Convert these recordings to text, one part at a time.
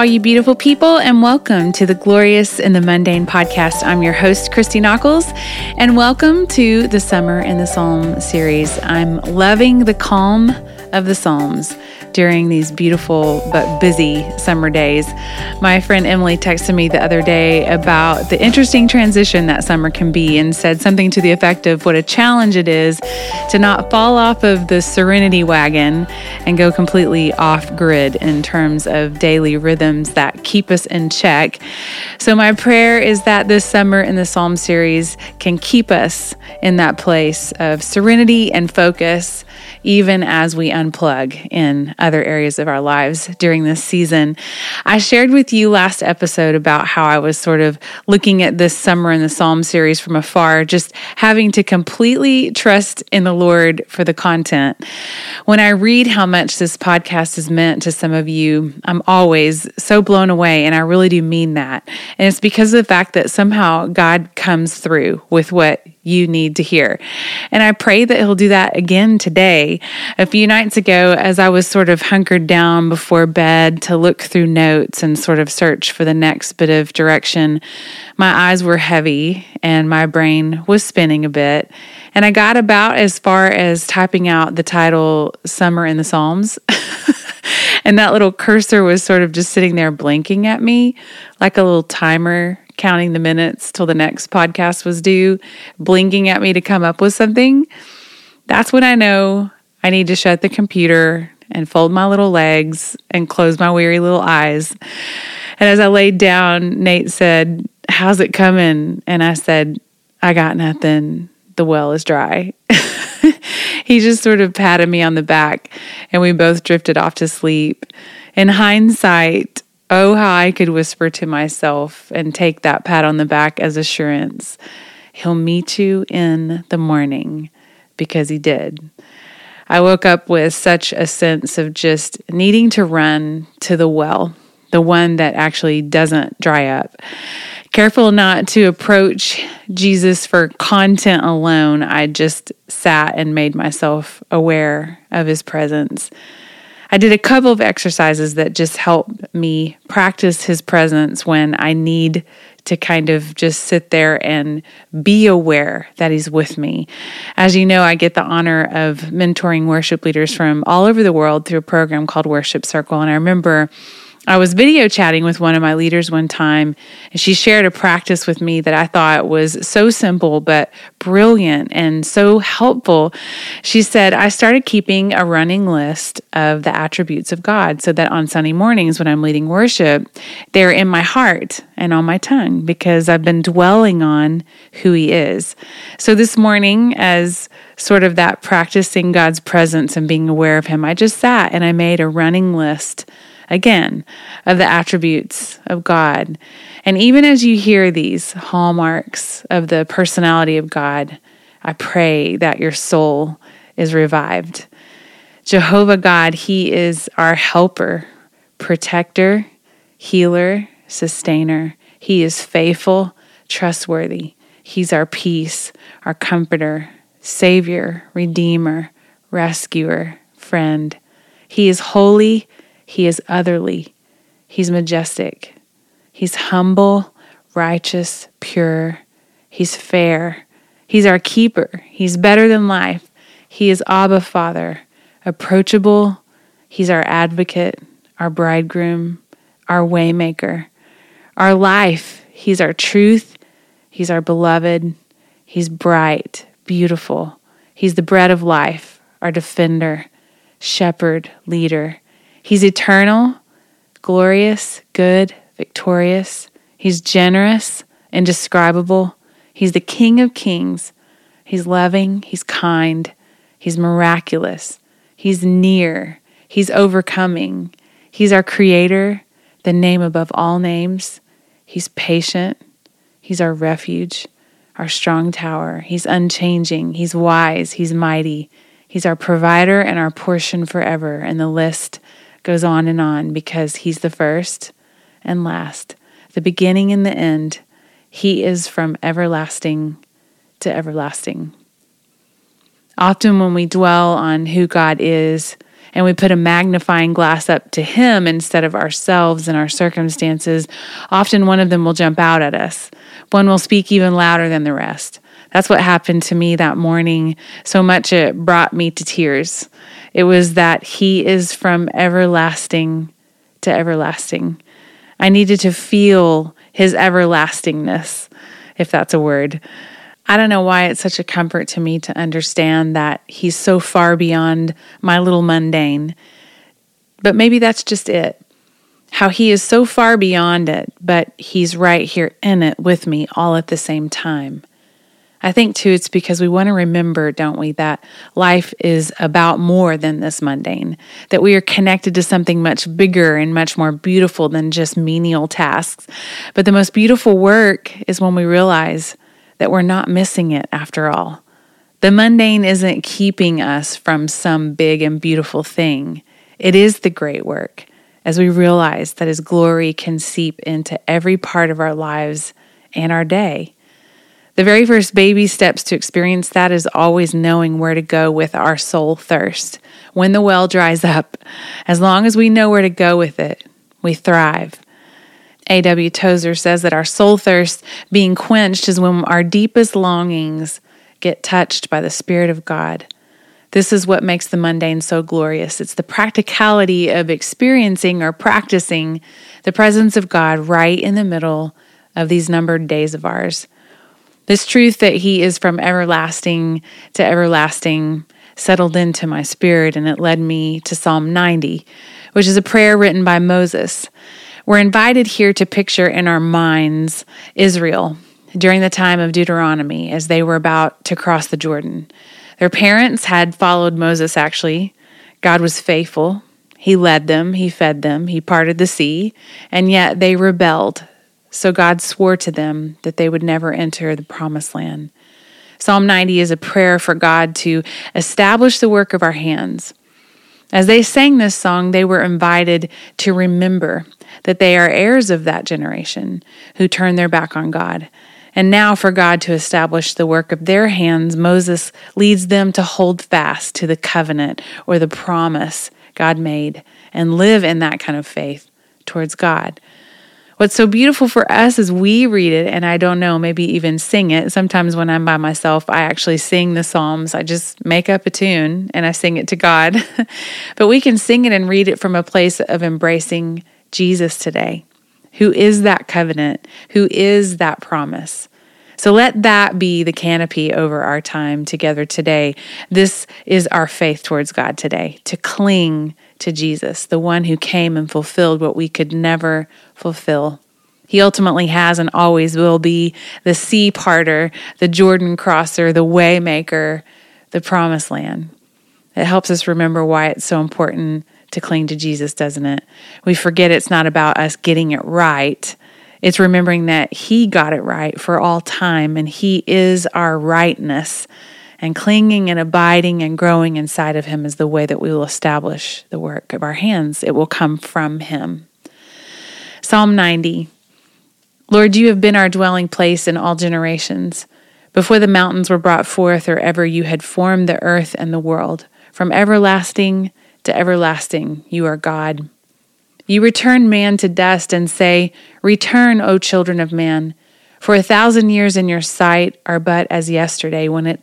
All you beautiful people, and welcome to the Glorious in the Mundane podcast. I'm your host, Christy Nockels, and welcome to the Summer in the Psalm series. I'm loving the calm of the Psalms during these beautiful but busy summer days. My friend Emily texted me the other day about the interesting transition that summer can be and said something to the effect of what a challenge it is to not fall off of the serenity wagon and go completely off grid in terms of daily rhythms that keep us in check. So, my prayer is that this summer in the Psalm series can keep us in that place of serenity and focus, even as we unplug in other areas of our lives during this season. I shared with you last episode about how I was sort of looking at this summer in the Psalm series from afar, just having to completely trust in the Lord for the content. When I read how much this podcast has meant to some of you, I'm always so blown away, and I really do mean that. And it's because of the fact that somehow God comes through with what you need to hear. And I pray that He'll do that again today. A few nights ago, as I was sort of hunkered down before bed to look through notes and sort of search for the next bit of direction, my eyes were heavy and my brain was spinning a bit. And I got about as far as typing out the title Summer in the Psalms. and that little cursor was sort of just sitting there blinking at me like a little timer counting the minutes till the next podcast was due, blinking at me to come up with something, that's when I know I need to shut the computer and fold my little legs and close my weary little eyes. And as I laid down, Nate said, How's it coming? And I said, I got nothing. The well is dry. he just sort of patted me on the back and we both drifted off to sleep. In hindsight, Oh, how I could whisper to myself and take that pat on the back as assurance. He'll meet you in the morning because he did. I woke up with such a sense of just needing to run to the well, the one that actually doesn't dry up. Careful not to approach Jesus for content alone, I just sat and made myself aware of his presence. I did a couple of exercises that just help me practice his presence when I need to kind of just sit there and be aware that he's with me. As you know, I get the honor of mentoring worship leaders from all over the world through a program called Worship Circle. And I remember I was video chatting with one of my leaders one time, and she shared a practice with me that I thought was so simple but brilliant and so helpful. She said, I started keeping a running list of the attributes of God so that on Sunday mornings when I'm leading worship, they're in my heart and on my tongue because I've been dwelling on who He is. So this morning, as sort of that practicing God's presence and being aware of Him, I just sat and I made a running list again, of the attributes of God. And even as you hear these hallmarks of the personality of God, I pray that your soul is revived. Jehovah God, He is our helper, protector, healer, sustainer. He is faithful, trustworthy. He's our peace, our comforter, savior, redeemer, rescuer, friend. He is holy, he is otherly. He's majestic. He's humble, righteous, pure. He's fair. He's our keeper. He's better than life. He is Abba Father, approachable. He's our advocate, our bridegroom, our waymaker, our life. He's our truth. He's our beloved. He's bright, beautiful. He's the bread of life, our defender, shepherd, leader. He's eternal, glorious, good, victorious. He's generous, indescribable. He's the King of kings. He's loving, he's kind, he's miraculous, he's near, he's overcoming. He's our creator, the name above all names. He's patient, he's our refuge, our strong tower. He's unchanging, he's wise, he's mighty. He's our provider and our portion forever. And the list goes on and on because He's the first and last, the beginning and the end. He is from everlasting to everlasting. Often, when we dwell on who God is and we put a magnifying glass up to Him instead of ourselves and our circumstances, often one of them will jump out at us. One will speak even louder than the rest. That's what happened to me that morning. So much it brought me to tears. It was that He is from everlasting to everlasting. I needed to feel His everlastingness, if that's a word. I don't know why it's such a comfort to me to understand that He's so far beyond my little mundane. But maybe that's just it. How He is so far beyond it, but He's right here in it with me all at the same time. I think too, it's because we want to remember, don't we, that life is about more than this mundane, that we are connected to something much bigger and much more beautiful than just menial tasks. But the most beautiful work is when we realize that we're not missing it after all. The mundane isn't keeping us from some big and beautiful thing, it is the great work as we realize that His glory can seep into every part of our lives and our day. The very first baby steps to experience that is always knowing where to go with our soul thirst. When the well dries up, as long as we know where to go with it, we thrive. A.W. Tozer says that our soul thirst being quenched is when our deepest longings get touched by the Spirit of God. This is what makes the mundane so glorious. It's the practicality of experiencing or practicing the presence of God right in the middle of these numbered days of ours. This truth that He is from everlasting to everlasting settled into my spirit, and it led me to Psalm 90, which is a prayer written by Moses. We're invited here to picture in our minds Israel during the time of Deuteronomy as they were about to cross the Jordan. Their parents had followed Moses, actually. God was faithful. He led them, He fed them, He parted the sea, and yet they rebelled so God swore to them that they would never enter the promised land. Psalm 90 is a prayer for God to establish the work of our hands. As they sang this song, they were invited to remember that they are heirs of that generation who turned their back on God. And now, for God to establish the work of their hands, Moses leads them to hold fast to the covenant or the promise God made and live in that kind of faith towards God. What's so beautiful for us is we read it, and I don't know, maybe even sing it. Sometimes when I'm by myself, I actually sing the Psalms. I just make up a tune and I sing it to God. but we can sing it and read it from a place of embracing Jesus today, who is that covenant, who is that promise. So let that be the canopy over our time together today. This is our faith towards God today to cling to Jesus, the one who came and fulfilled what we could never fulfill. He ultimately has and always will be the sea parter, the Jordan crosser, the waymaker, the promised land. It helps us remember why it's so important to cling to Jesus, doesn't it? We forget it's not about us getting it right. It's remembering that He got it right for all time and He is our rightness and clinging and abiding and growing inside of Him is the way that we will establish the work of our hands. It will come from Him. Psalm 90 Lord, you have been our dwelling place in all generations. Before the mountains were brought forth, or ever you had formed the earth and the world, from everlasting to everlasting, you are God. You return man to dust and say, Return, O children of man. For a thousand years in your sight are but as yesterday when it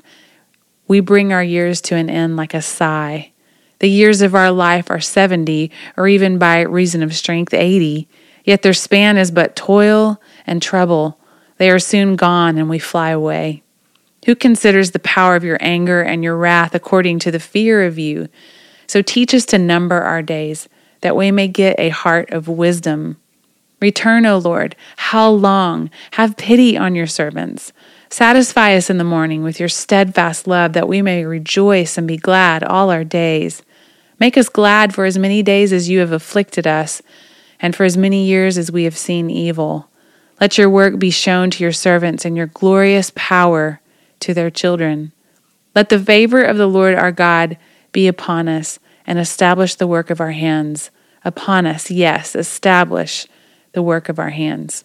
We bring our years to an end like a sigh. The years of our life are 70, or even by reason of strength, 80. Yet their span is but toil and trouble. They are soon gone, and we fly away. Who considers the power of your anger and your wrath according to the fear of you? So teach us to number our days, that we may get a heart of wisdom. Return, O Lord. How long? Have pity on your servants. Satisfy us in the morning with your steadfast love, that we may rejoice and be glad all our days. Make us glad for as many days as you have afflicted us, and for as many years as we have seen evil. Let your work be shown to your servants, and your glorious power to their children. Let the favor of the Lord our God be upon us, and establish the work of our hands. Upon us, yes, establish the work of our hands.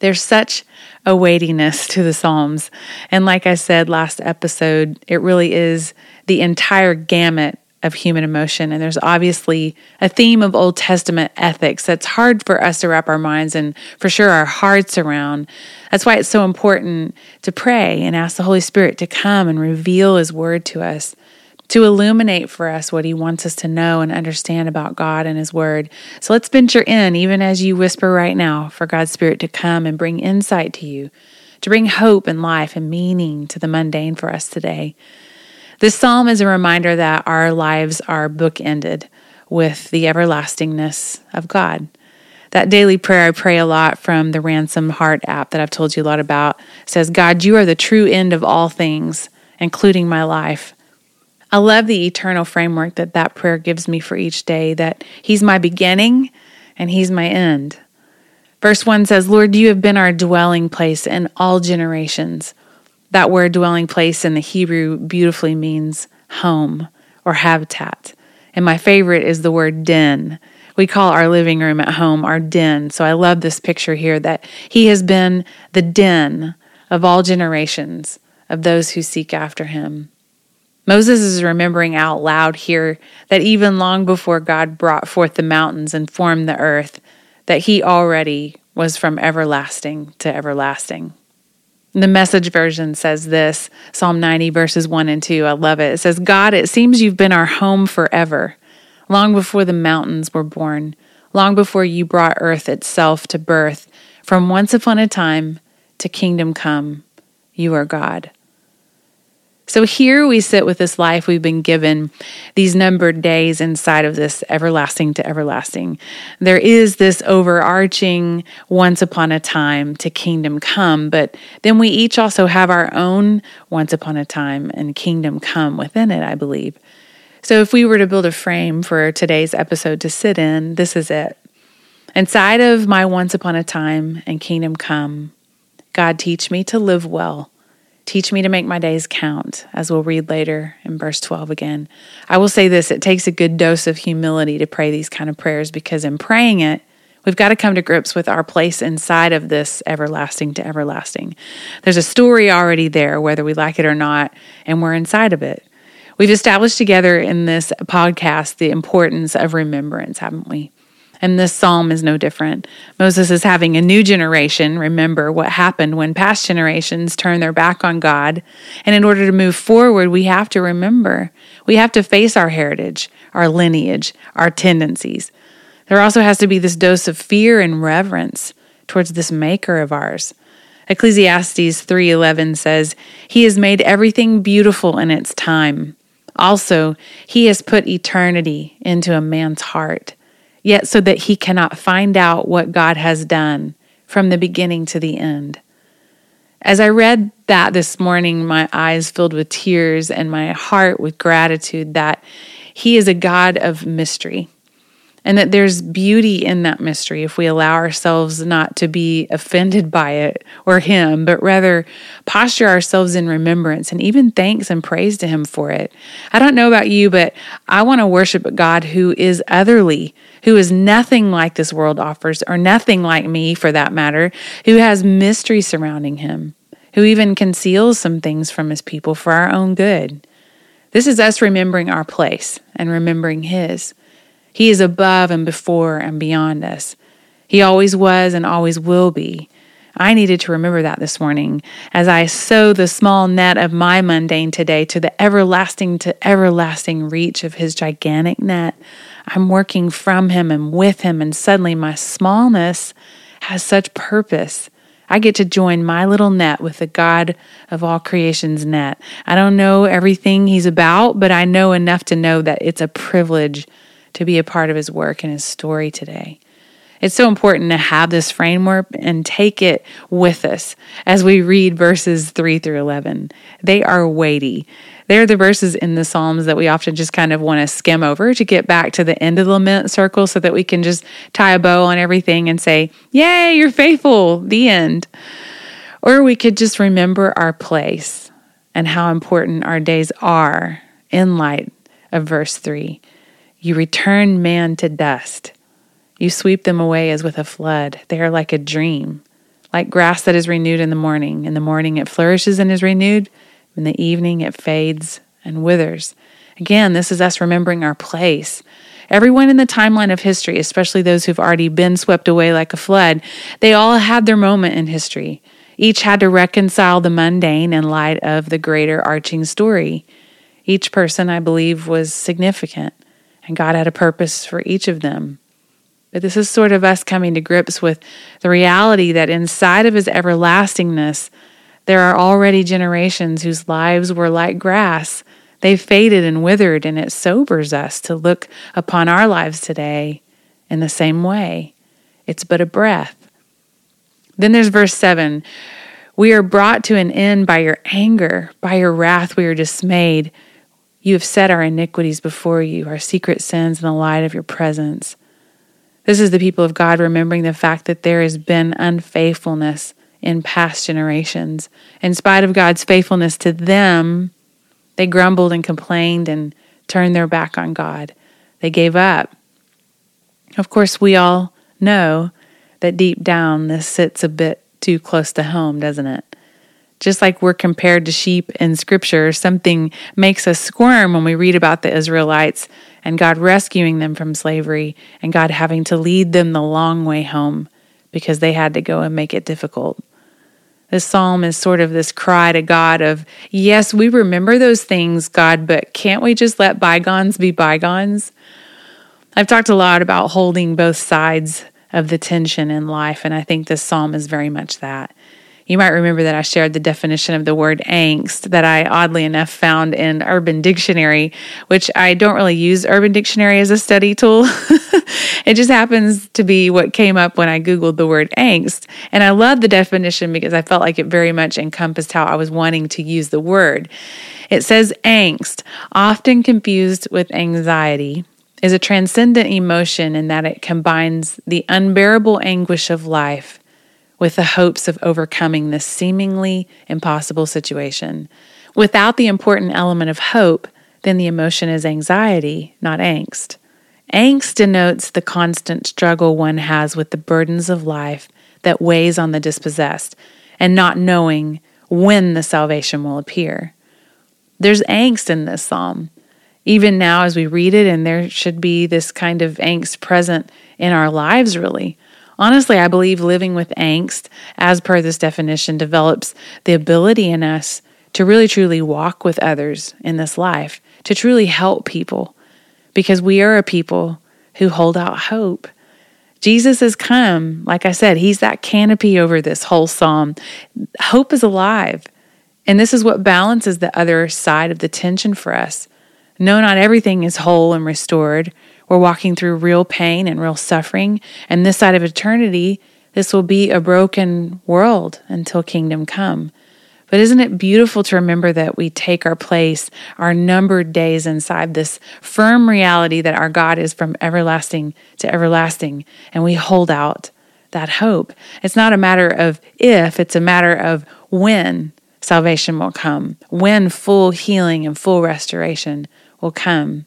There's such a weightiness to the Psalms. And like I said last episode, it really is the entire gamut of human emotion. And there's obviously a theme of Old Testament ethics that's hard for us to wrap our minds and for sure our hearts around. That's why it's so important to pray and ask the Holy Spirit to come and reveal His word to us, to illuminate for us what He wants us to know and understand about God and His word. So let's venture in, even as you whisper right now, for God's Spirit to come and bring insight to you, to bring hope and life and meaning to the mundane for us today. This psalm is a reminder that our lives are bookended with the everlastingness of God. That daily prayer I pray a lot from the Ransomed Heart app that I've told you a lot about says, God, you are the true end of all things, including my life. I love the eternal framework that that prayer gives me for each day, that He's my beginning and He's my end. Verse 1 says, Lord, you have been our dwelling place in all generations. That word dwelling place in the Hebrew beautifully means home or habitat. And my favorite is the word den. We call our living room at home our den. So I love this picture here that he has been the den of all generations of those who seek after him. Moses is remembering out loud here that even long before God brought forth the mountains and formed the earth, that he already was from everlasting to everlasting. The message version says this Psalm 90, verses 1 and 2. I love it. It says, God, it seems you've been our home forever, long before the mountains were born, long before you brought earth itself to birth. From once upon a time to kingdom come, you are God. So here we sit with this life we've been given, these numbered days inside of this everlasting to everlasting. There is this overarching once upon a time to kingdom come, but then we each also have our own once upon a time and kingdom come within it, I believe. So if we were to build a frame for today's episode to sit in, this is it. Inside of my once upon a time and kingdom come, God teach me to live well Teach me to make my days count, as we'll read later in verse 12 again. I will say this it takes a good dose of humility to pray these kind of prayers because in praying it, we've got to come to grips with our place inside of this everlasting to everlasting. There's a story already there, whether we like it or not, and we're inside of it. We've established together in this podcast the importance of remembrance, haven't we? And this psalm is no different. Moses is having a new generation remember what happened when past generations turned their back on God. And in order to move forward, we have to remember. We have to face our heritage, our lineage, our tendencies. There also has to be this dose of fear and reverence towards this maker of ours. Ecclesiastes 3:11 says, "He has made everything beautiful in its time. Also, he has put eternity into a man's heart." Yet so that he cannot find out what God has done from the beginning to the end. As I read that this morning, my eyes filled with tears and my heart with gratitude that He is a God of mystery and that there's beauty in that mystery if we allow ourselves not to be offended by it or Him, but rather posture ourselves in remembrance and even thanks and praise to Him for it. I don't know about you, but I want to worship a God who is otherly, who is nothing like this world offers, or nothing like me for that matter, who has mystery surrounding Him, who even conceals some things from His people for our own good. This is us remembering our place and remembering His. He is above and before and beyond us. He always was and always will be. I needed to remember that this morning as I sow the small net of my mundane today to the everlasting to everlasting reach of his gigantic net. I'm working from him and with him, and suddenly my smallness has such purpose. I get to join my little net with the God of all creation's net. I don't know everything he's about, but I know enough to know that it's a privilege to be a part of his work and his story today. It's so important to have this framework and take it with us as we read verses 3 through 11. They are weighty. They're the verses in the Psalms that we often just kind of want to skim over to get back to the end of the lament circle so that we can just tie a bow on everything and say, Yay, you're faithful, the end. Or we could just remember our place and how important our days are in light of verse 3. You return man to dust. You sweep them away as with a flood. They are like a dream, like grass that is renewed in the morning. In the morning it flourishes and is renewed. In the evening it fades and withers. Again, this is us remembering our place. Everyone in the timeline of history, especially those who've already been swept away like a flood, they all had their moment in history. Each had to reconcile the mundane in light of the greater arching story. Each person, I believe, was significant, and God had a purpose for each of them. But this is sort of us coming to grips with the reality that inside of his everlastingness, there are already generations whose lives were like grass. They faded and withered, and it sobers us to look upon our lives today in the same way. It's but a breath. Then there's verse 7 We are brought to an end by your anger, by your wrath, we are dismayed. You have set our iniquities before you, our secret sins in the light of your presence. This is the people of God remembering the fact that there has been unfaithfulness in past generations. In spite of God's faithfulness to them, they grumbled and complained and turned their back on God. They gave up. Of course, we all know that deep down this sits a bit too close to home, doesn't it? Just like we're compared to sheep in scripture, something makes us squirm when we read about the Israelites and God rescuing them from slavery and God having to lead them the long way home because they had to go and make it difficult. This psalm is sort of this cry to God of, yes, we remember those things, God, but can't we just let bygones be bygones? I've talked a lot about holding both sides of the tension in life, and I think this psalm is very much that. You might remember that I shared the definition of the word angst that I oddly enough found in Urban Dictionary, which I don't really use Urban Dictionary as a study tool. it just happens to be what came up when I Googled the word angst. And I love the definition because I felt like it very much encompassed how I was wanting to use the word. It says angst, often confused with anxiety, is a transcendent emotion in that it combines the unbearable anguish of life with the hopes of overcoming this seemingly impossible situation. Without the important element of hope, then the emotion is anxiety, not angst. Angst denotes the constant struggle one has with the burdens of life that weighs on the dispossessed and not knowing when the salvation will appear. There's angst in this psalm. Even now, as we read it, and there should be this kind of angst present in our lives, really. Honestly, I believe living with angst, as per this definition, develops the ability in us to really truly walk with others in this life, to truly help people, because we are a people who hold out hope. Jesus has come. Like I said, he's that canopy over this whole psalm. Hope is alive. And this is what balances the other side of the tension for us. No, not everything is whole and restored. We're walking through real pain and real suffering. And this side of eternity, this will be a broken world until kingdom come. But isn't it beautiful to remember that we take our place, our numbered days inside this firm reality that our God is from everlasting to everlasting, and we hold out that hope? It's not a matter of if, it's a matter of when salvation will come, when full healing and full restoration will come.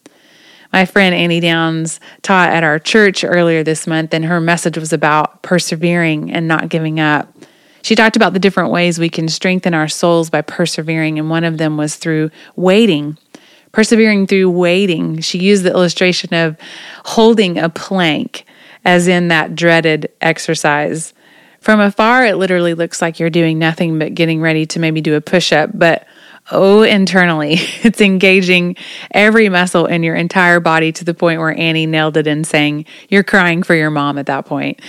My friend Annie Downs taught at our church earlier this month, and her message was about persevering and not giving up. She talked about the different ways we can strengthen our souls by persevering, and one of them was through waiting. Persevering through waiting. She used the illustration of holding a plank, as in that dreaded exercise. From afar, it literally looks like you're doing nothing but getting ready to maybe do a push up, but oh, internally. It's engaging every muscle in your entire body to the point where Annie nailed it in saying, You're crying for your mom at that point.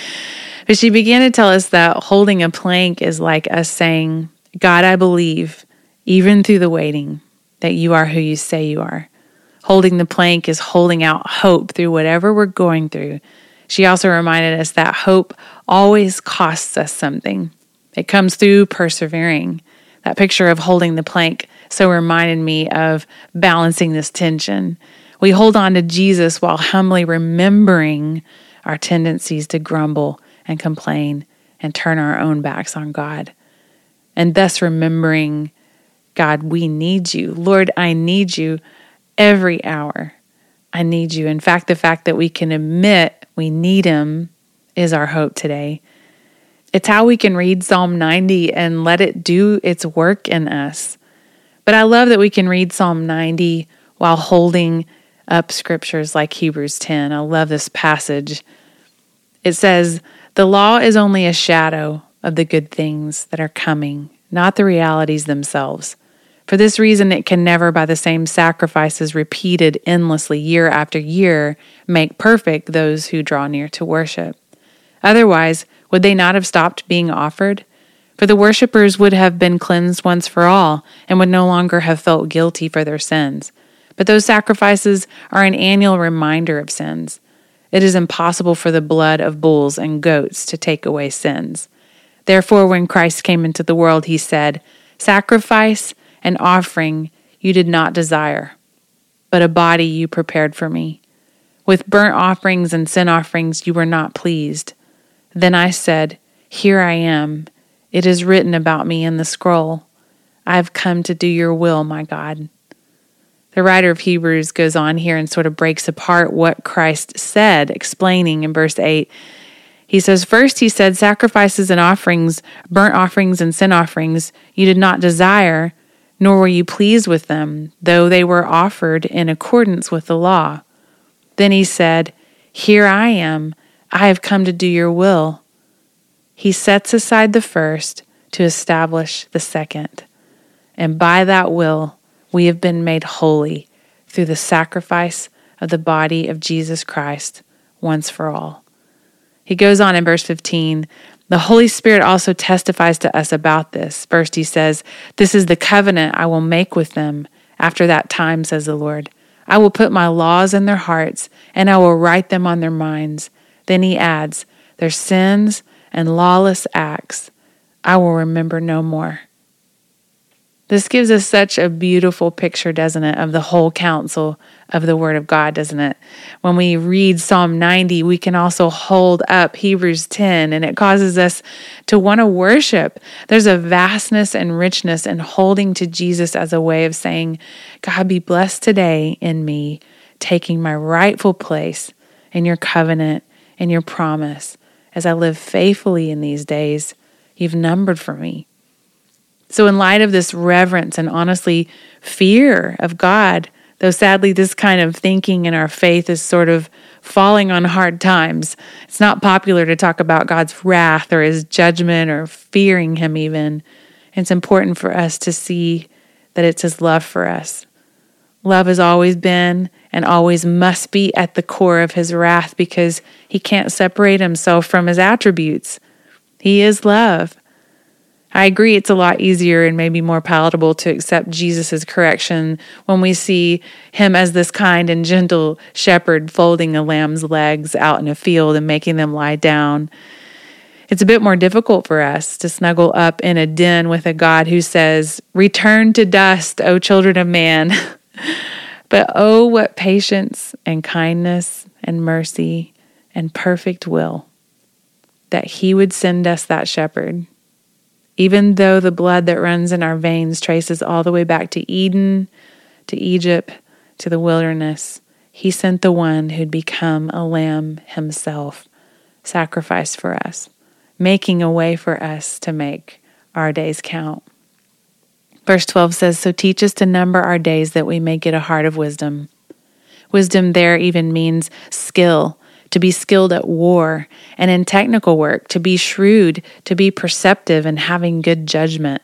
But she began to tell us that holding a plank is like us saying, God, I believe, even through the waiting, that you are who you say you are. Holding the plank is holding out hope through whatever we're going through. She also reminded us that hope always costs us something. It comes through persevering. That picture of holding the plank so reminded me of balancing this tension. We hold on to Jesus while humbly remembering our tendencies to grumble and complain and turn our own backs on God. And thus remembering, God, we need you. Lord, I need you every hour. I need you. In fact, the fact that we can admit we need Him is our hope today. It's how we can read Psalm 90 and let it do its work in us. But I love that we can read Psalm 90 while holding up scriptures like Hebrews 10. I love this passage. It says, The law is only a shadow of the good things that are coming, not the realities themselves. For this reason, it can never, by the same sacrifices repeated endlessly year after year, make perfect those who draw near to worship. Otherwise, would they not have stopped being offered? For the worshippers would have been cleansed once for all, and would no longer have felt guilty for their sins. But those sacrifices are an annual reminder of sins. It is impossible for the blood of bulls and goats to take away sins. Therefore, when Christ came into the world, he said, Sacrifice and offering you did not desire, but a body you prepared for me. With burnt offerings and sin offerings you were not pleased. Then I said, Here I am. It is written about me in the scroll. I have come to do your will, my God. The writer of Hebrews goes on here and sort of breaks apart what Christ said, explaining in verse 8. He says, First, he said, Sacrifices and offerings, burnt offerings and sin offerings, you did not desire, nor were you pleased with them, though they were offered in accordance with the law. Then he said, Here I am, I have come to do your will. He sets aside the first to establish the second. And by that will, we have been made holy through the sacrifice of the body of Jesus Christ once for all. He goes on in verse 15 the Holy Spirit also testifies to us about this. First, he says, This is the covenant I will make with them after that time, says the Lord. I will put my laws in their hearts, and I will write them on their minds. Then he adds, Their sins and lawless acts I will remember no more. This gives us such a beautiful picture, doesn't it, of the whole counsel of the Word of God, doesn't it? When we read Psalm 90, we can also hold up Hebrews 10, and it causes us to want to worship. There's a vastness and richness in holding to Jesus as a way of saying, God, be blessed today in me, taking my rightful place in your covenant in your promise. As I live faithfully in these days, you've numbered for me. So, in light of this reverence and honestly fear of God, though sadly this kind of thinking in our faith is sort of falling on hard times, it's not popular to talk about God's wrath or his judgment or fearing him, even. It's important for us to see that it's his love for us. Love has always been and always must be at the core of his wrath because he can't separate himself from his attributes. He is love. I agree it's a lot easier and maybe more palatable to accept Jesus' correction when we see him as this kind and gentle shepherd folding a lamb's legs out in a field and making them lie down. It's a bit more difficult for us to snuggle up in a den with a God who says, Return to dust, O children of man. but oh, what patience and kindness and mercy and perfect will that he would send us that shepherd even though the blood that runs in our veins traces all the way back to Eden, to Egypt, to the wilderness, he sent the one who'd become a lamb himself, sacrificed for us, making a way for us to make our days count. Verse 12 says, So teach us to number our days that we may get a heart of wisdom. Wisdom there even means skill to be skilled at war and in technical work, to be shrewd, to be perceptive, and having good judgment.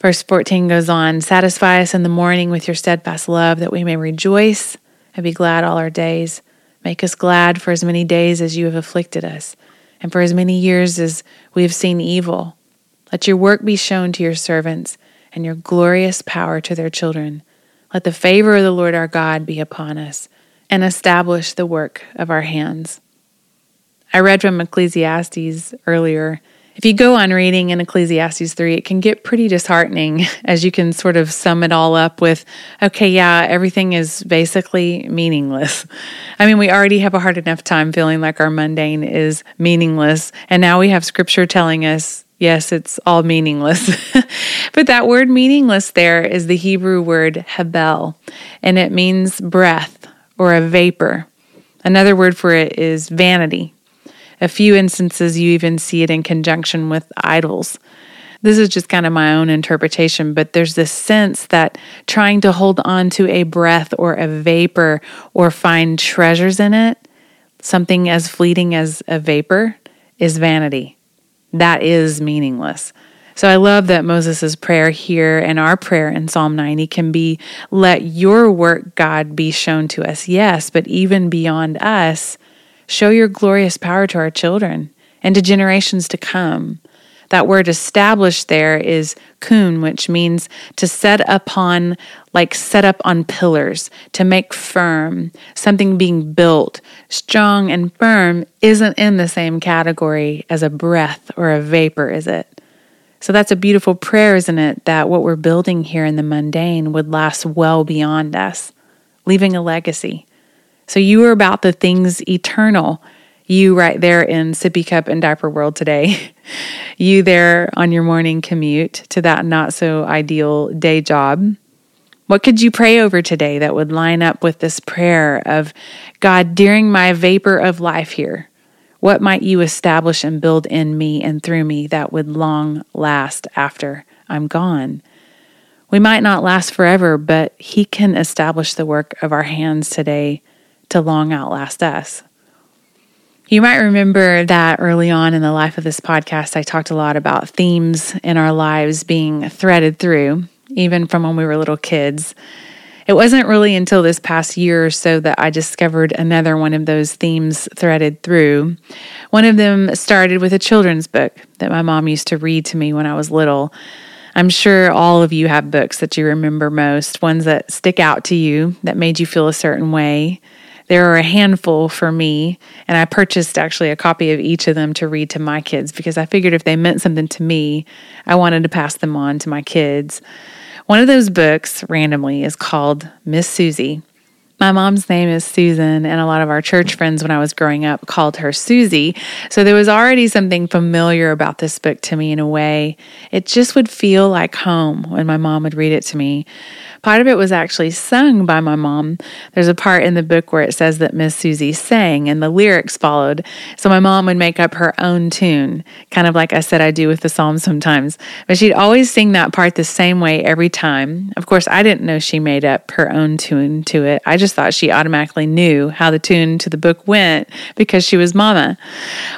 Verse 14 goes on Satisfy us in the morning with your steadfast love, that we may rejoice and be glad all our days. Make us glad for as many days as you have afflicted us, and for as many years as we have seen evil. Let your work be shown to your servants, and your glorious power to their children. Let the favor of the Lord our God be upon us and establish the work of our hands. I read from Ecclesiastes earlier, If you go on reading in Ecclesiastes 3, it can get pretty disheartening as you can sort of sum it all up with, okay, yeah, everything is basically meaningless. I mean, we already have a hard enough time feeling like our mundane is meaningless. And now we have scripture telling us, yes, it's all meaningless. but that word meaningless there is the Hebrew word hebel, and it means breath or a vapor. Another word for it is vanity a few instances, you even see it in conjunction with idols. This is just kind of my own interpretation, but there's this sense that trying to hold on to a breath or a vapor or find treasures in it, something as fleeting as a vapor, is vanity. That is meaningless. So I love that Moses' prayer here and our prayer in Psalm 90 can be let your work, God, be shown to us. Yes, but even beyond us, Show your glorious power to our children and to generations to come. That word established there is kun, which means to set upon, like set up on pillars, to make firm, something being built. Strong and firm isn't in the same category as a breath or a vapor, is it? So that's a beautiful prayer, isn't it? That what we're building here in the mundane would last well beyond us, leaving a legacy. So you are about the things eternal. You right there in sippy cup and diaper world today. you there on your morning commute to that not so ideal day job. What could you pray over today that would line up with this prayer of God, during my vapor of life here, what might you establish and build in me and through me that would long last after I'm gone? We might not last forever, but He can establish the work of our hands today to long outlast us. You might remember that early on in the life of this podcast, I talked a lot about themes in our lives being threaded through, even from when we were little kids. It wasn't really until this past year or so that I discovered another one of those themes threaded through. One of them started with a children's book that my mom used to read to me when I was little. I'm sure all of you have books that you remember most, ones that stick out to you, that made you feel a certain way. There are a handful for me, and I purchased actually a copy of each of them to read to my kids because I figured if they meant something to me, I wanted to pass them on to my kids. One of those books, randomly, is called Miss Suzy. My mom's name is Susan, and a lot of our church friends when I was growing up called her Susie. So there was already something familiar about this book to me in a way. It just would feel like home when my mom would read it to me. Part of it was actually sung by my mom. There's a part in the book where it says that Miss Suzy sang and the lyrics followed. So my mom would make up her own tune, kind of like I said I do with the Psalms sometimes. But she'd always sing that part the same way every time. Of course, I didn't know she made up her own tune to it. I just thought she automatically knew how the tune to the book went because she was mama.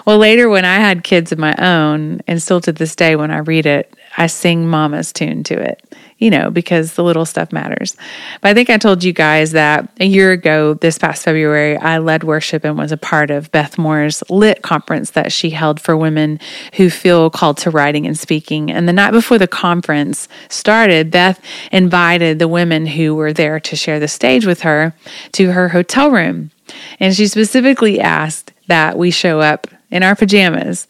Well, later when I had kids of my own, and still to this day when I read it, I sing mama's tune to it you know, because the little stuff matters. But I think I told you guys that a year ago, this past February, I led worship and was a part of Beth Moore's Lit conference that she held for women who feel called to writing and speaking. And the night before the conference started, Beth invited the women who were there to share the stage with her to her hotel room. And she specifically asked that we show up in our pajamas.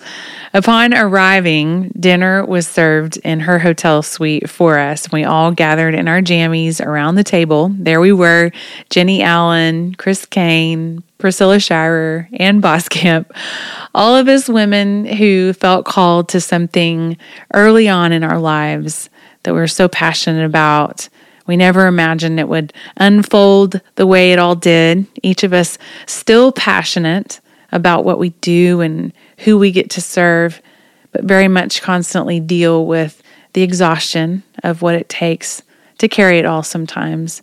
Upon arriving, dinner was served in her hotel suite for us. We all gathered in our jammies around the table. There we were Jenny Allen, Chris Caine, Priscilla Shirer, Ann Voskamp. All of us women who felt called to something early on in our lives that we were so passionate about. We never imagined it would unfold the way it all did. Each of us still passionate about what we do and who we get to serve, but very much constantly deal with the exhaustion of what it takes to carry it all sometimes.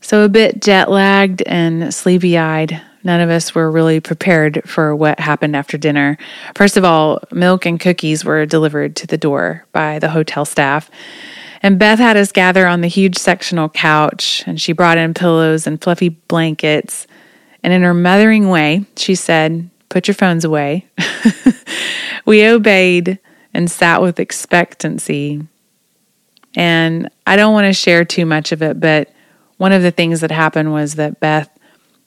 So, a bit jet lagged and sleepy eyed. None of us were really prepared for what happened after dinner. First of all, milk and cookies were delivered to the door by the hotel staff. And Beth had us gather on the huge sectional couch, and she brought in pillows and fluffy blankets. And in her mothering way, she said, Put your phones away. we obeyed and sat with expectancy. And I don't want to share too much of it, but one of the things that happened was that Beth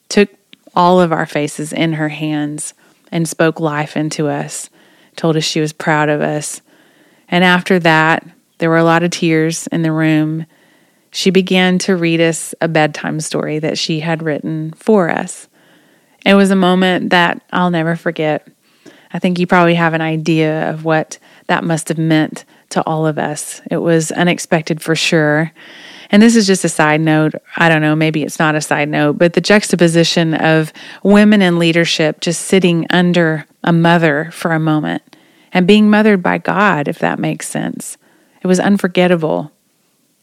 took all of our faces in her hands and spoke life into us. told us she was proud of us. And after that, there were a lot of tears in the room. She began to read us a bedtime story that she had written for us. It was a moment that I'll never forget. I think you probably have an idea of what that must have meant to all of us. It was unexpected for sure. And this is just a side note. I don't know, maybe it's not a side note, but the juxtaposition of women in leadership just sitting under a mother for a moment and being mothered by God, if that makes sense. It was unforgettable.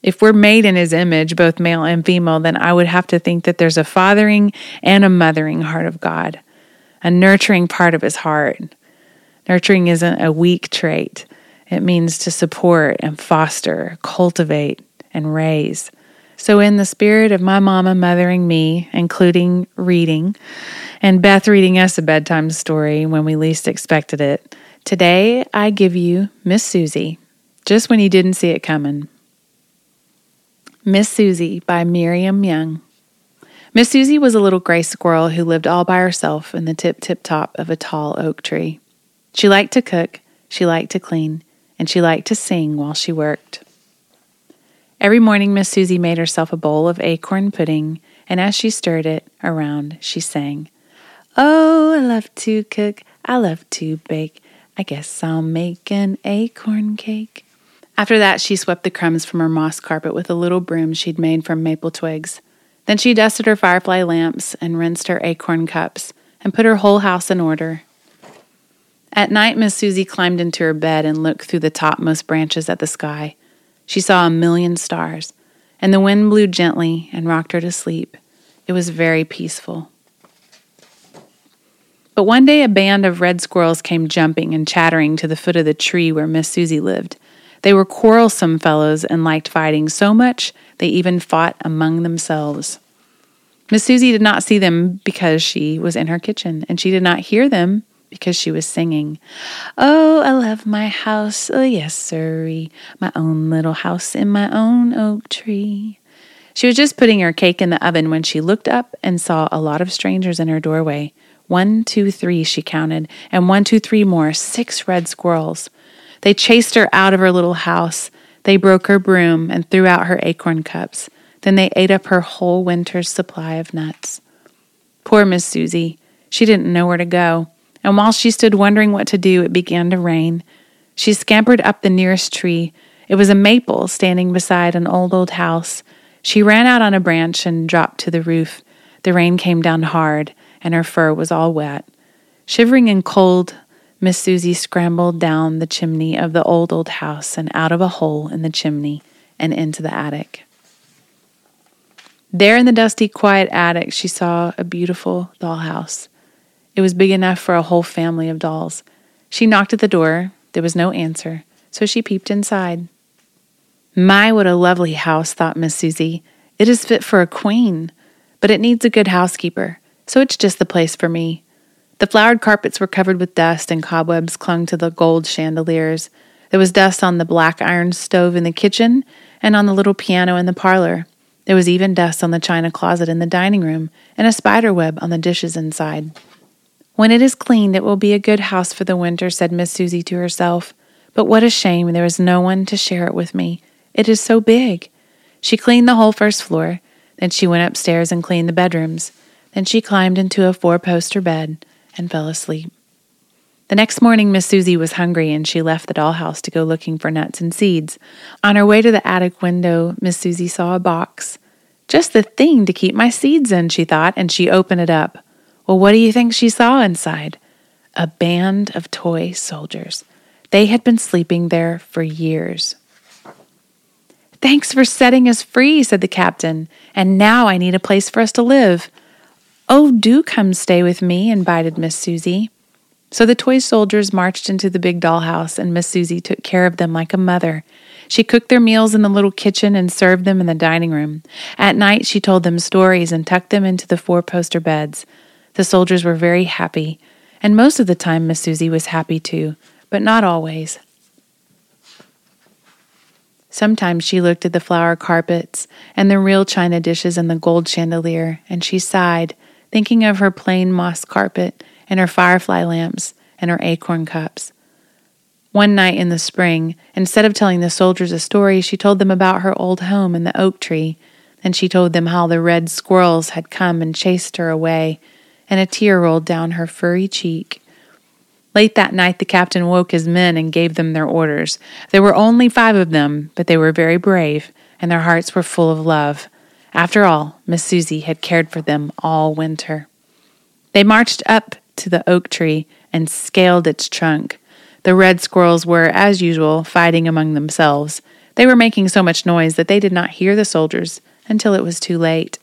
If we're made in his image, both male and female, then I would have to think that there's a fathering and a mothering heart of God, a nurturing part of his heart. Nurturing isn't a weak trait, it means to support and foster, cultivate, and raise. So, in the spirit of my mama mothering me, including reading, and Beth reading us a bedtime story when we least expected it, today I give you Miss Suzy, just when you didn't see it coming. Miss Suzy by Miriam Young. Miss Suzy was a little gray squirrel who lived all by herself in the tip tip top of a tall oak tree. She liked to cook, she liked to clean, and she liked to sing while she worked. Every morning, Miss Suzy made herself a bowl of acorn pudding, and as she stirred it around, she sang, Oh, I love to cook, I love to bake. I guess I'll make an acorn cake. After that, she swept the crumbs from her moss carpet with a little broom she'd made from maple twigs. Then she dusted her firefly lamps and rinsed her acorn cups and put her whole house in order. At night, Miss Suzy climbed into her bed and looked through the topmost branches at the sky. She saw a million stars, and the wind blew gently and rocked her to sleep. It was very peaceful. But one day a band of red squirrels came jumping and chattering to the foot of the tree where Miss Suzy lived. They were quarrelsome fellows and liked fighting so much they even fought among themselves. Miss Suzy did not see them because she was in her kitchen, and she did not hear them because she was singing, Oh, I love my house, oh yes, sirree, my own little house in my own oak tree. She was just putting her cake in the oven when she looked up and saw a lot of strangers in her doorway. One, two, three, she counted, and one, two, three more, six red squirrels. They chased her out of her little house. They broke her broom and threw out her acorn cups. Then they ate up her whole winter's supply of nuts. Poor Miss Suzy. She didn't know where to go and while she stood wondering what to do, it began to rain. She scampered up the nearest tree. It was a maple standing beside an old, old house. She ran out on a branch and dropped to the roof. The rain came down hard, and her fur was all wet. Shivering and cold, Miss Suzy scrambled down the chimney of the old, old house and out of a hole in the chimney and into the attic. There in the dusty, quiet attic, she saw a beautiful dollhouse. It was big enough for a whole family of dolls. She knocked at the door. There was no answer, so she peeped inside. My, what a lovely house, thought Miss Suzy. It is fit for a queen, but it needs a good housekeeper, so it's just the place for me. The flowered carpets were covered with dust, and cobwebs clung to the gold chandeliers. There was dust on the black iron stove in the kitchen and on the little piano in the parlor. There was even dust on the china closet in the dining room and a spider web on the dishes inside. When it is cleaned, it will be a good house for the winter, said Miss Suzy to herself. But what a shame there is no one to share it with me. It is so big. She cleaned the whole first floor. Then she went upstairs and cleaned the bedrooms. Then she climbed into a four poster bed and fell asleep. The next morning, Miss Suzy was hungry and she left the dollhouse to go looking for nuts and seeds. On her way to the attic window, Miss Suzy saw a box. Just the thing to keep my seeds in, she thought, and she opened it up. Well, what do you think she saw inside? A band of toy soldiers. They had been sleeping there for years. Thanks for setting us free, said the captain. And now I need a place for us to live. Oh, do come stay with me, invited Miss Suzy. So the toy soldiers marched into the big dollhouse, and Miss Suzy took care of them like a mother. She cooked their meals in the little kitchen and served them in the dining room. At night, she told them stories and tucked them into the four poster beds. The soldiers were very happy, and most of the time Miss Suzy was happy too, but not always. Sometimes she looked at the flower carpets and the real china dishes and the gold chandelier, and she sighed, thinking of her plain moss carpet and her firefly lamps and her acorn cups. One night in the spring, instead of telling the soldiers a story, she told them about her old home in the oak tree. and she told them how the red squirrels had come and chased her away, and a tear rolled down her furry cheek. Late that night, the captain woke his men and gave them their orders. There were only five of them, but they were very brave, and their hearts were full of love. After all, Miss Suzy had cared for them all winter. They marched up to the oak tree and scaled its trunk. The red squirrels were, as usual, fighting among themselves. They were making so much noise that they did not hear the soldiers until it was too late.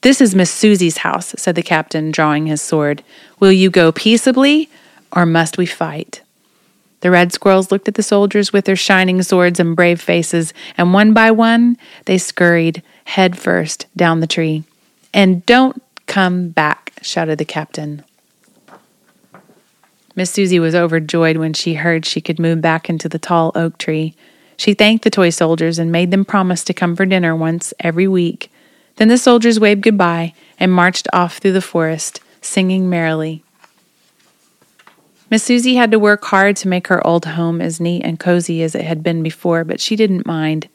This is Miss Suzy's house, said the captain, drawing his sword. Will you go peaceably or must we fight? The red squirrels looked at the soldiers with their shining swords and brave faces, and one by one they scurried head first down the tree. And don't come back, shouted the captain. Miss Suzy was overjoyed when she heard she could move back into the tall oak tree. She thanked the toy soldiers and made them promise to come for dinner once every week. Then the soldiers waved goodbye and marched off through the forest, singing merrily. Miss Suzy had to work hard to make her old home as neat and cozy as it had been before, but she didn't mind.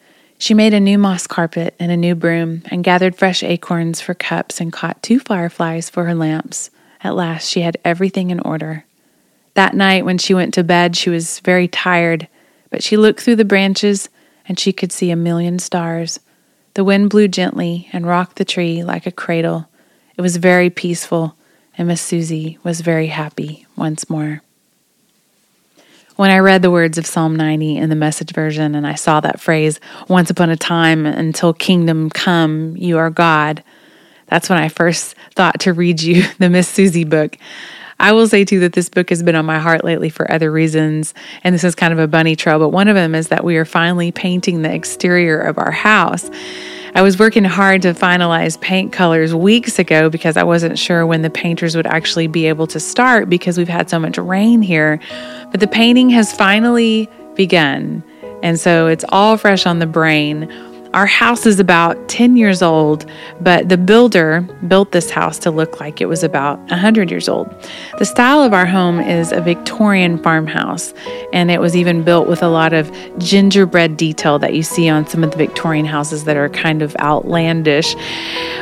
She made a new moss carpet and a new broom, and gathered fresh acorns for cups and caught two fireflies for her lamps. At last, she had everything in order. That night, when she went to bed, she was very tired, but she looked through the branches and she could see a million stars. The wind blew gently and rocked the tree like a cradle. It was very peaceful and Miss Suzy was very happy once more. When I read the words of Psalm 90 in the message version and I saw that phrase, once upon a time until kingdom come, you are God, that's when I first thought to read you the Miss Suzy book. I will say too that this book has been on my heart lately for other reasons, and this is kind of a bunny trail, but one of them is that we are finally painting the exterior of our house. I was working hard to finalize paint colors weeks ago because I wasn't sure when the painters would actually be able to start because we've had so much rain here. But the painting has finally begun. And so it's all fresh on the brain. Our house is about 10 years old, but the builder built this house to look like it was about 100 years old. The style of our home is a Victorian farmhouse, and it was even built with a lot of gingerbread detail that you see on some of the Victorian houses that are kind of outlandish.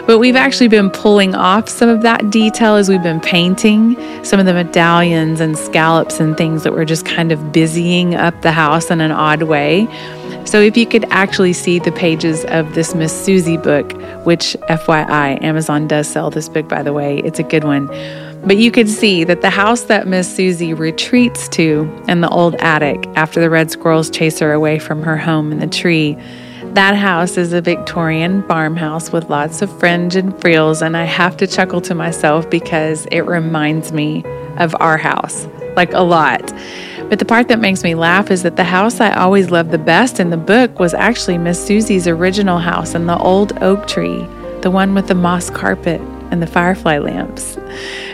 But we've actually been pulling off some of that detail as we've been painting some of the medallions and scallops and things that were just kind of busying up the house in an odd way. So, if you could actually see the pages of this Miss Suzy book, which FYI, Amazon does sell this book, by the way, it's a good one. But you could see that the house that Miss Suzy retreats to in the old attic after the red squirrels chase her away from her home in the tree. That house is a Victorian farmhouse with lots of fringe and frills, and I have to chuckle to myself because it reminds me of our house, like a lot. But the part that makes me laugh is that the house I always loved the best in the book was actually Miss Suzy's original house in the old oak tree, the one with the moss carpet and the firefly lamps.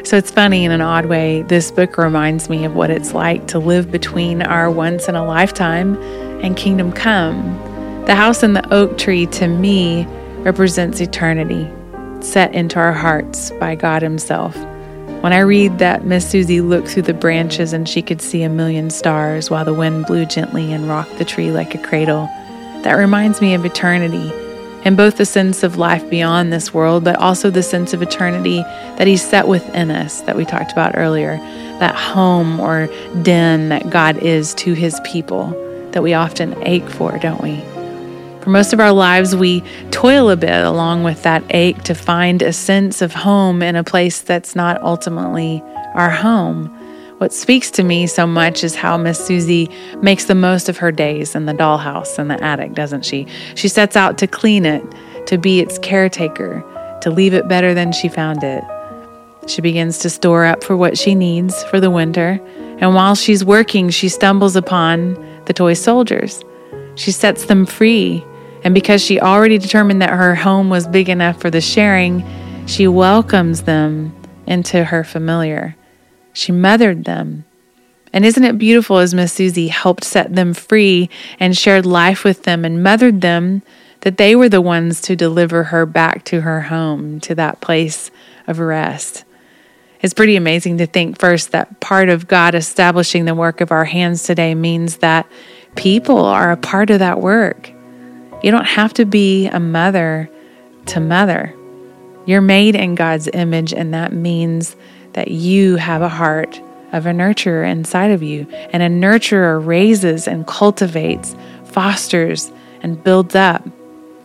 So it's funny in an odd way, this book reminds me of what it's like to live between our once in a lifetime and kingdom come. The house in the oak tree to me represents eternity, set into our hearts by God Himself. When I read that Miss Suzy looked through the branches and she could see a million stars while the wind blew gently and rocked the tree like a cradle, that reminds me of eternity and both the sense of life beyond this world, but also the sense of eternity that He's set within us that we talked about earlier, that home or den that God is to His people that we often ache for, don't we? For most of our lives, we toil a bit along with that ache to find a sense of home in a place that's not ultimately our home. What speaks to me so much is how Miss Suzy makes the most of her days in the dollhouse in the attic, doesn't she? She sets out to clean it, to be its caretaker, to leave it better than she found it. She begins to store up for what she needs for the winter, and while she's working, she stumbles upon the toy soldiers. She sets them free and because she already determined that her home was big enough for the sharing, she welcomes them into her familiar. She mothered them. And isn't it beautiful as Miss Suzy helped set them free and shared life with them and mothered them that they were the ones to deliver her back to her home, to that place of rest? It's pretty amazing to think first that part of God establishing the work of our hands today means that people are a part of that work. You don't have to be a mother to mother. You're made in God's image, and that means that you have a heart of a nurturer inside of you. And a nurturer raises and cultivates, fosters, and builds up.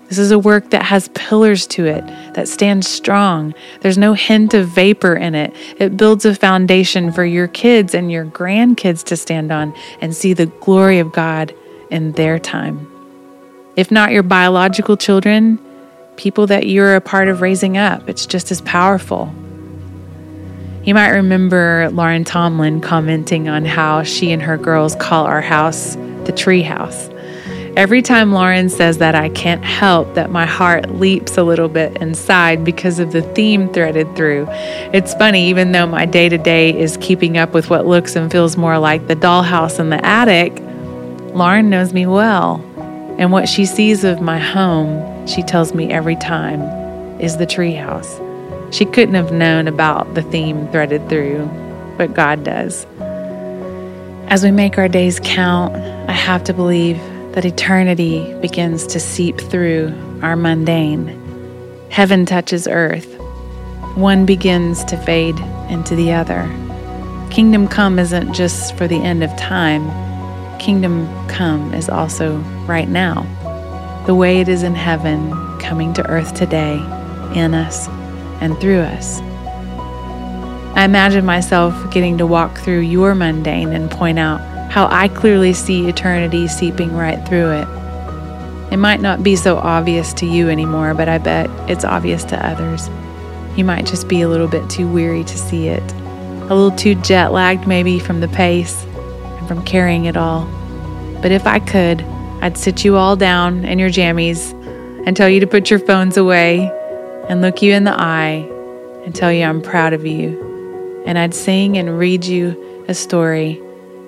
This is a work that has pillars to it, that stands strong. There's no hint of vapor in it. It builds a foundation for your kids and your grandkids to stand on and see the glory of God in their time. If not your biological children, people that you're a part of raising up, it's just as powerful. You might remember Lauren Tomlin commenting on how she and her girls call our house the tree house. Every time Lauren says that, I can't help that my heart leaps a little bit inside because of the theme threaded through. It's funny, even though my day to day is keeping up with what looks and feels more like the dollhouse in the attic, Lauren knows me well. And what she sees of my home, she tells me every time, is the treehouse. She couldn't have known about the theme threaded through, but God does. As we make our days count, I have to believe that eternity begins to seep through our mundane. Heaven touches earth. One begins to fade into the other. Kingdom come isn't just for the end of time. Kingdom come is also right now. The way it is in heaven, coming to earth today, in us and through us. I imagine myself getting to walk through your mundane and point out how I clearly see eternity seeping right through it. It might not be so obvious to you anymore, but I bet it's obvious to others. You might just be a little bit too weary to see it, a little too jet lagged maybe from the pace from carrying it all. But if I could, I'd sit you all down in your jammies and tell you to put your phones away and look you in the eye and tell you I'm proud of you. And I'd sing and read you a story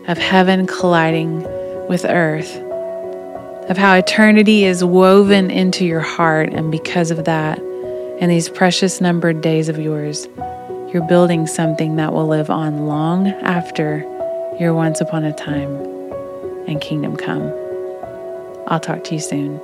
of heaven colliding with earth, of how eternity is woven into your heart. And because of that, in these precious numbered days of yours, you're building something that will live on long after your once upon a time and kingdom come. I'll talk to you soon.